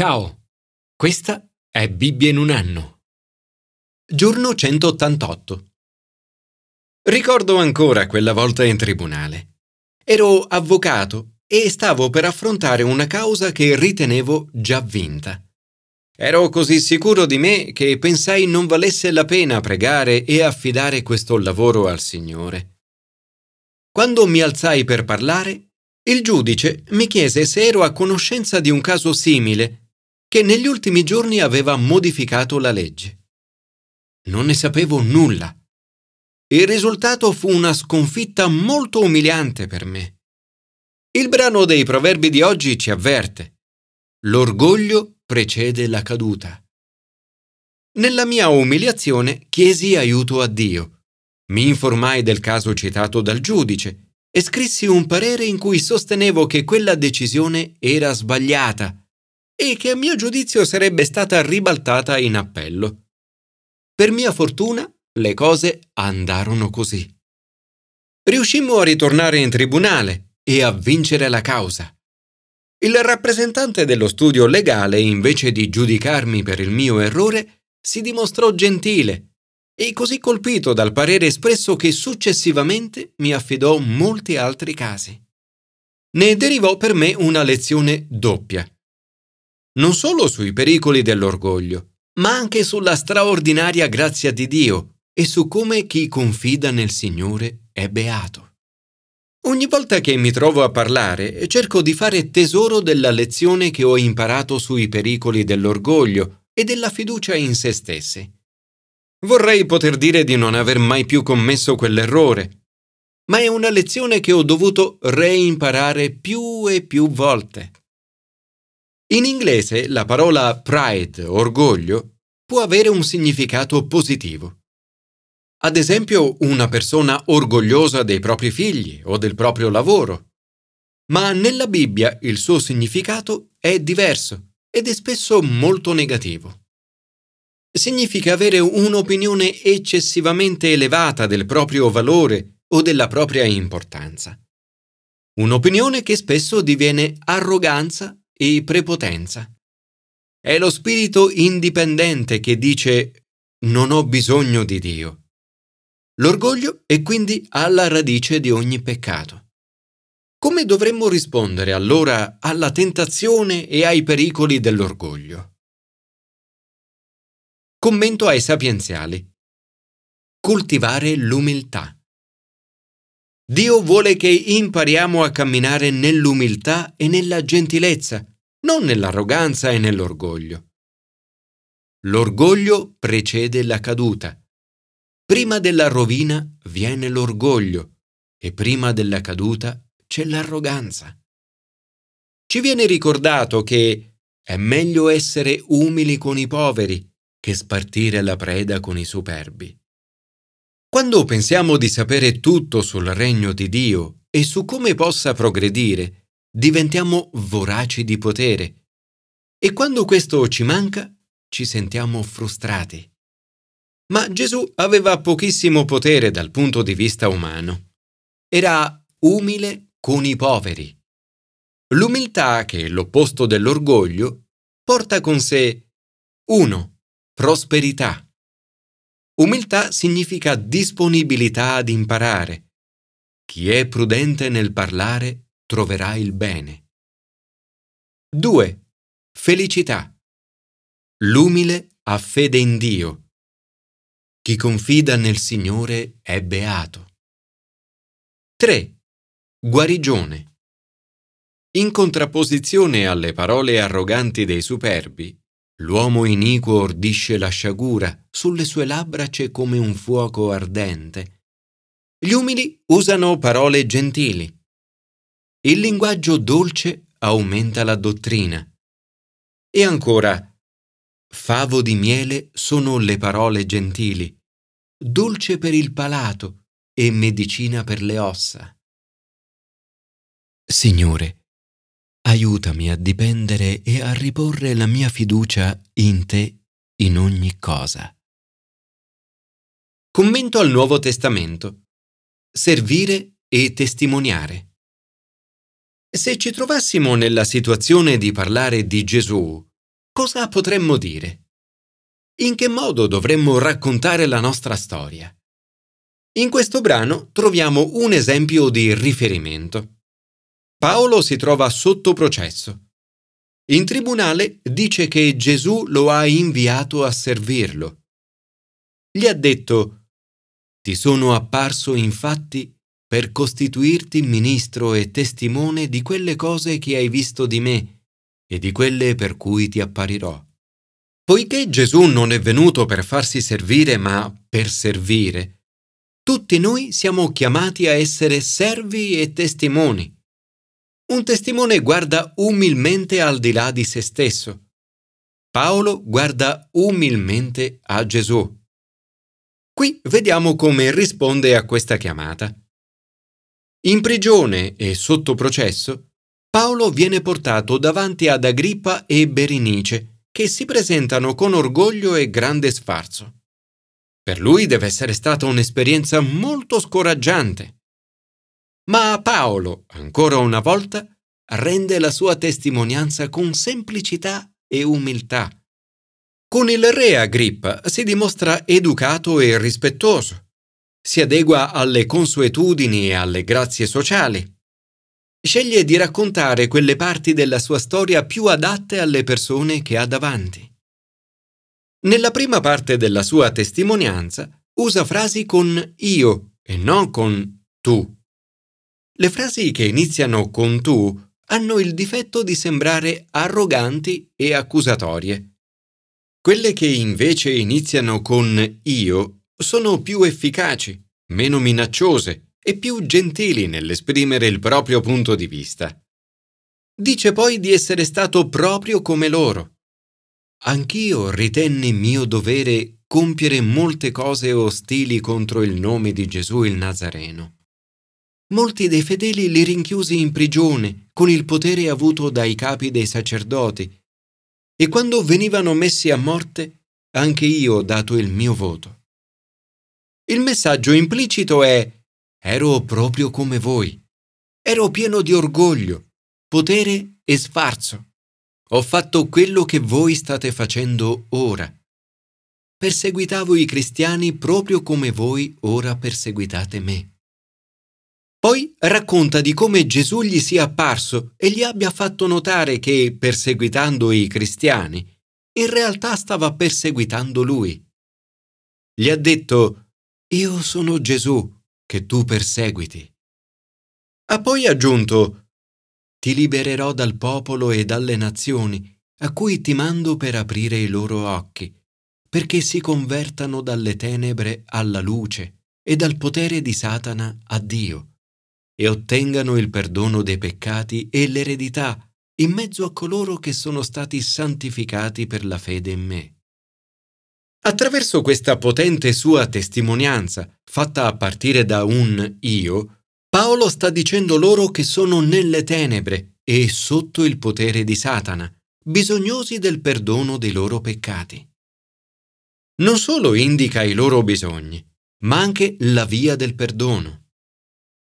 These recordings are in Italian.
Ciao, questa è Bibbia in un anno. Giorno 188. Ricordo ancora quella volta in tribunale. Ero avvocato e stavo per affrontare una causa che ritenevo già vinta. Ero così sicuro di me che pensai non valesse la pena pregare e affidare questo lavoro al Signore. Quando mi alzai per parlare, il giudice mi chiese se ero a conoscenza di un caso simile che negli ultimi giorni aveva modificato la legge. Non ne sapevo nulla. Il risultato fu una sconfitta molto umiliante per me. Il brano dei proverbi di oggi ci avverte. L'orgoglio precede la caduta. Nella mia umiliazione chiesi aiuto a Dio. Mi informai del caso citato dal giudice e scrissi un parere in cui sostenevo che quella decisione era sbagliata e che a mio giudizio sarebbe stata ribaltata in appello. Per mia fortuna le cose andarono così. Riuscimmo a ritornare in tribunale e a vincere la causa. Il rappresentante dello studio legale, invece di giudicarmi per il mio errore, si dimostrò gentile e così colpito dal parere espresso che successivamente mi affidò molti altri casi. Ne derivò per me una lezione doppia non solo sui pericoli dell'orgoglio, ma anche sulla straordinaria grazia di Dio e su come chi confida nel Signore è beato. Ogni volta che mi trovo a parlare cerco di fare tesoro della lezione che ho imparato sui pericoli dell'orgoglio e della fiducia in se stessi. Vorrei poter dire di non aver mai più commesso quell'errore, ma è una lezione che ho dovuto reimparare più e più volte. In inglese la parola pride, orgoglio, può avere un significato positivo. Ad esempio, una persona orgogliosa dei propri figli o del proprio lavoro. Ma nella Bibbia il suo significato è diverso ed è spesso molto negativo. Significa avere un'opinione eccessivamente elevata del proprio valore o della propria importanza. Un'opinione che spesso diviene arroganza e prepotenza. È lo spirito indipendente che dice non ho bisogno di Dio. L'orgoglio è quindi alla radice di ogni peccato. Come dovremmo rispondere allora alla tentazione e ai pericoli dell'orgoglio? Commento ai sapienziali. Coltivare l'umiltà. Dio vuole che impariamo a camminare nell'umiltà e nella gentilezza, non nell'arroganza e nell'orgoglio. L'orgoglio precede la caduta. Prima della rovina viene l'orgoglio e prima della caduta c'è l'arroganza. Ci viene ricordato che è meglio essere umili con i poveri che spartire la preda con i superbi. Quando pensiamo di sapere tutto sul regno di Dio e su come possa progredire, diventiamo voraci di potere e quando questo ci manca, ci sentiamo frustrati. Ma Gesù aveva pochissimo potere dal punto di vista umano. Era umile con i poveri. L'umiltà, che è l'opposto dell'orgoglio, porta con sé 1. Prosperità Umiltà significa disponibilità ad imparare. Chi è prudente nel parlare troverà il bene. 2. Felicità. L'umile ha fede in Dio. Chi confida nel Signore è beato. 3. Guarigione. In contrapposizione alle parole arroganti dei superbi, L'uomo iniquo ordisce la sciagura, sulle sue labbra c'è come un fuoco ardente. Gli umili usano parole gentili. Il linguaggio dolce aumenta la dottrina. E ancora, favo di miele sono le parole gentili, dolce per il palato e medicina per le ossa. Signore, aiutami a dipendere e a riporre la mia fiducia in te in ogni cosa. Commento al Nuovo Testamento. Servire e testimoniare. Se ci trovassimo nella situazione di parlare di Gesù, cosa potremmo dire? In che modo dovremmo raccontare la nostra storia? In questo brano troviamo un esempio di riferimento. Paolo si trova sotto processo. In tribunale dice che Gesù lo ha inviato a servirlo. Gli ha detto, Ti sono apparso infatti per costituirti ministro e testimone di quelle cose che hai visto di me e di quelle per cui ti apparirò. Poiché Gesù non è venuto per farsi servire, ma per servire, tutti noi siamo chiamati a essere servi e testimoni. Un testimone guarda umilmente al di là di se stesso. Paolo guarda umilmente a Gesù. Qui vediamo come risponde a questa chiamata. In prigione e sotto processo, Paolo viene portato davanti ad Agrippa e Berinice, che si presentano con orgoglio e grande sfarzo. Per lui deve essere stata un'esperienza molto scoraggiante. Ma Paolo, ancora una volta, rende la sua testimonianza con semplicità e umiltà. Con il re Agrippa si dimostra educato e rispettoso. Si adegua alle consuetudini e alle grazie sociali. Sceglie di raccontare quelle parti della sua storia più adatte alle persone che ha davanti. Nella prima parte della sua testimonianza usa frasi con io e non con tu. Le frasi che iniziano con tu hanno il difetto di sembrare arroganti e accusatorie. Quelle che invece iniziano con io sono più efficaci, meno minacciose e più gentili nell'esprimere il proprio punto di vista. Dice poi di essere stato proprio come loro. Anch'io ritenni mio dovere compiere molte cose ostili contro il nome di Gesù il Nazareno molti dei fedeli li rinchiusi in prigione con il potere avuto dai capi dei sacerdoti, e quando venivano messi a morte, anche io ho dato il mio voto. Il messaggio implicito è ero proprio come voi. Ero pieno di orgoglio, potere e sfarzo. Ho fatto quello che voi state facendo ora. Perseguitavo i cristiani proprio come voi ora perseguitate me. Poi racconta di come Gesù gli sia apparso e gli abbia fatto notare che, perseguitando i cristiani, in realtà stava perseguitando lui. Gli ha detto, Io sono Gesù che tu perseguiti. Ha poi aggiunto, Ti libererò dal popolo e dalle nazioni, a cui ti mando per aprire i loro occhi, perché si convertano dalle tenebre alla luce e dal potere di Satana a Dio e ottengano il perdono dei peccati e l'eredità in mezzo a coloro che sono stati santificati per la fede in me. Attraverso questa potente sua testimonianza, fatta a partire da un io, Paolo sta dicendo loro che sono nelle tenebre e sotto il potere di Satana, bisognosi del perdono dei loro peccati. Non solo indica i loro bisogni, ma anche la via del perdono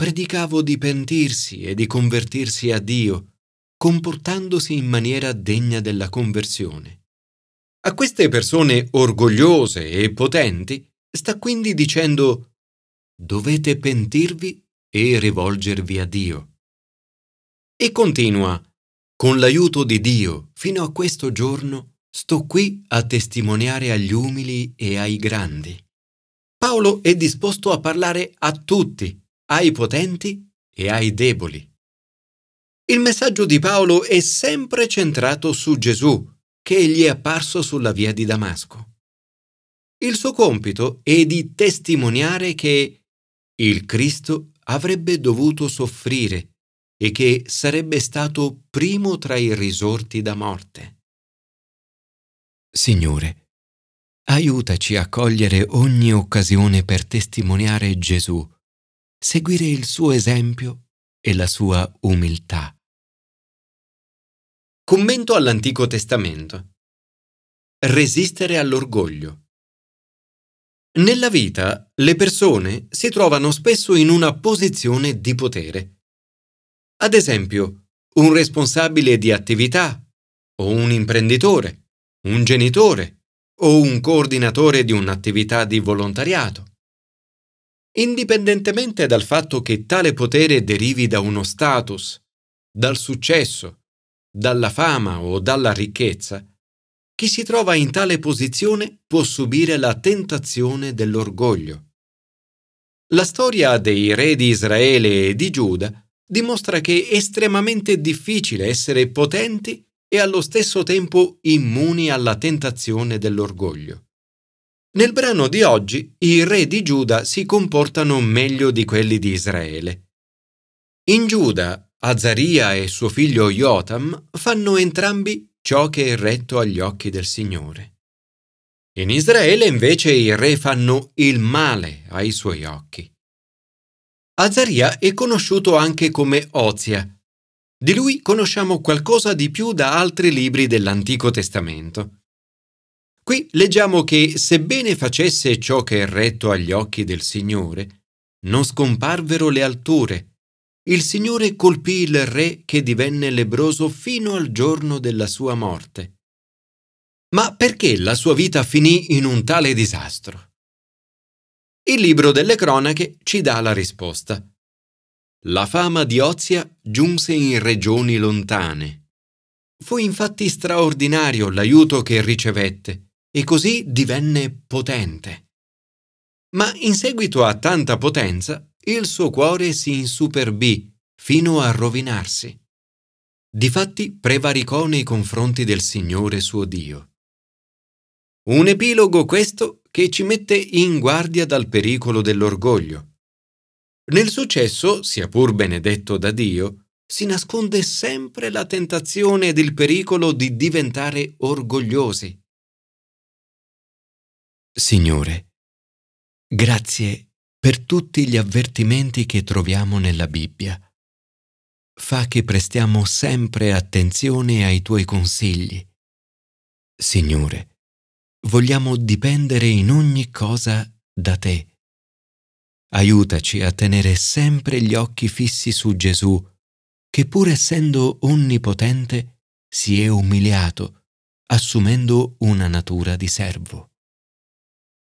predicavo di pentirsi e di convertirsi a Dio, comportandosi in maniera degna della conversione. A queste persone orgogliose e potenti sta quindi dicendo dovete pentirvi e rivolgervi a Dio. E continua, con l'aiuto di Dio, fino a questo giorno, sto qui a testimoniare agli umili e ai grandi. Paolo è disposto a parlare a tutti, ai potenti e ai deboli. Il messaggio di Paolo è sempre centrato su Gesù, che gli è apparso sulla via di Damasco. Il suo compito è di testimoniare che il Cristo avrebbe dovuto soffrire e che sarebbe stato primo tra i risorti da morte. Signore, aiutaci a cogliere ogni occasione per testimoniare Gesù seguire il suo esempio e la sua umiltà. Commento all'Antico Testamento. Resistere all'orgoglio. Nella vita le persone si trovano spesso in una posizione di potere. Ad esempio, un responsabile di attività o un imprenditore un genitore o un coordinatore di un'attività di volontariato. Indipendentemente dal fatto che tale potere derivi da uno status, dal successo, dalla fama o dalla ricchezza, chi si trova in tale posizione può subire la tentazione dell'orgoglio. La storia dei re di Israele e di Giuda dimostra che è estremamente difficile essere potenti e allo stesso tempo immuni alla tentazione dell'orgoglio. Nel brano di oggi i re di Giuda si comportano meglio di quelli di Israele. In Giuda, Azaria e suo figlio Jotam fanno entrambi ciò che è retto agli occhi del Signore. In Israele invece i re fanno il male ai suoi occhi. Azaria è conosciuto anche come Ozia. Di lui conosciamo qualcosa di più da altri libri dell'Antico Testamento. Qui leggiamo che, sebbene facesse ciò che è retto agli occhi del Signore, non scomparvero le alture, il Signore colpì il re che divenne lebroso fino al giorno della sua morte. Ma perché la sua vita finì in un tale disastro? Il libro delle cronache ci dà la risposta. La fama di Ozia giunse in regioni lontane. Fu infatti straordinario l'aiuto che ricevette e così divenne potente. Ma in seguito a tanta potenza il suo cuore si insuperbì fino a rovinarsi. Difatti prevaricò nei confronti del Signore suo Dio. Un epilogo questo che ci mette in guardia dal pericolo dell'orgoglio. Nel successo, sia pur benedetto da Dio, si nasconde sempre la tentazione ed il pericolo di diventare orgogliosi. Signore, grazie per tutti gli avvertimenti che troviamo nella Bibbia. Fa che prestiamo sempre attenzione ai tuoi consigli. Signore, vogliamo dipendere in ogni cosa da te. Aiutaci a tenere sempre gli occhi fissi su Gesù, che pur essendo onnipotente si è umiliato, assumendo una natura di servo.